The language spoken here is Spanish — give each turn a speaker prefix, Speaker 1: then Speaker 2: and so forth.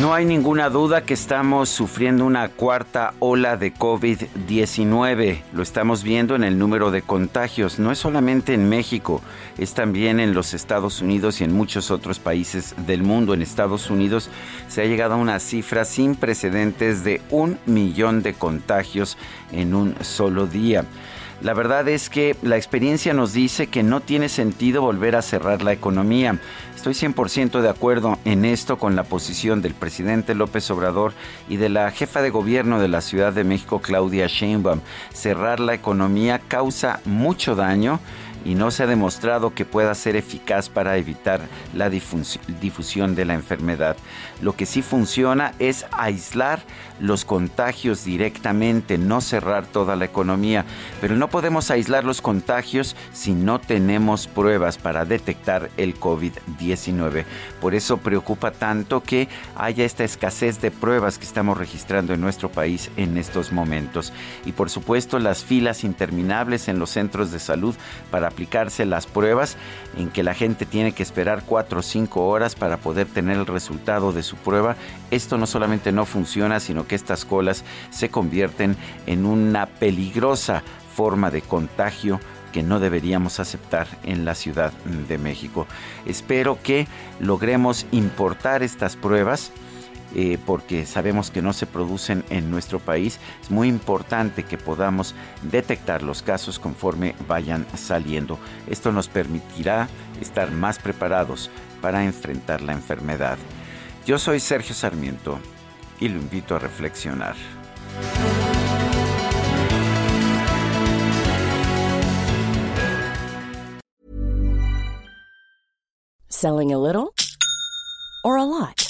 Speaker 1: No hay ninguna duda que estamos sufriendo una cuarta ola de COVID-19. Lo estamos viendo en el número de contagios. No es solamente en México, es también en los Estados Unidos y en muchos otros países del mundo. En Estados Unidos se ha llegado a una cifra sin precedentes de un millón de contagios en un solo día. La verdad es que la experiencia nos dice que no tiene sentido volver a cerrar la economía. Estoy 100% de acuerdo en esto con la posición del presidente López Obrador y de la jefa de gobierno de la Ciudad de México, Claudia Sheinbaum. Cerrar la economía causa mucho daño y no se ha demostrado que pueda ser eficaz para evitar la difusión de la enfermedad. Lo que sí funciona es aislar los contagios directamente, no cerrar toda la economía. Pero no podemos aislar los contagios si no tenemos pruebas para detectar el COVID-19. Por eso preocupa tanto que haya esta escasez de pruebas que estamos registrando en nuestro país en estos momentos. Y por supuesto las filas interminables en los centros de salud para aplicarse las pruebas en que la gente tiene que esperar cuatro o cinco horas para poder tener el resultado de su prueba. Esto no solamente no funciona, sino que estas colas se convierten en una peligrosa forma de contagio que no deberíamos aceptar en la Ciudad de México. Espero que logremos importar estas pruebas. Eh, porque sabemos que no se producen en nuestro país, es muy importante que podamos detectar los casos conforme vayan saliendo. Esto nos permitirá estar más preparados para enfrentar la enfermedad. Yo soy Sergio Sarmiento y lo invito a reflexionar.
Speaker 2: Selling a little or a lot?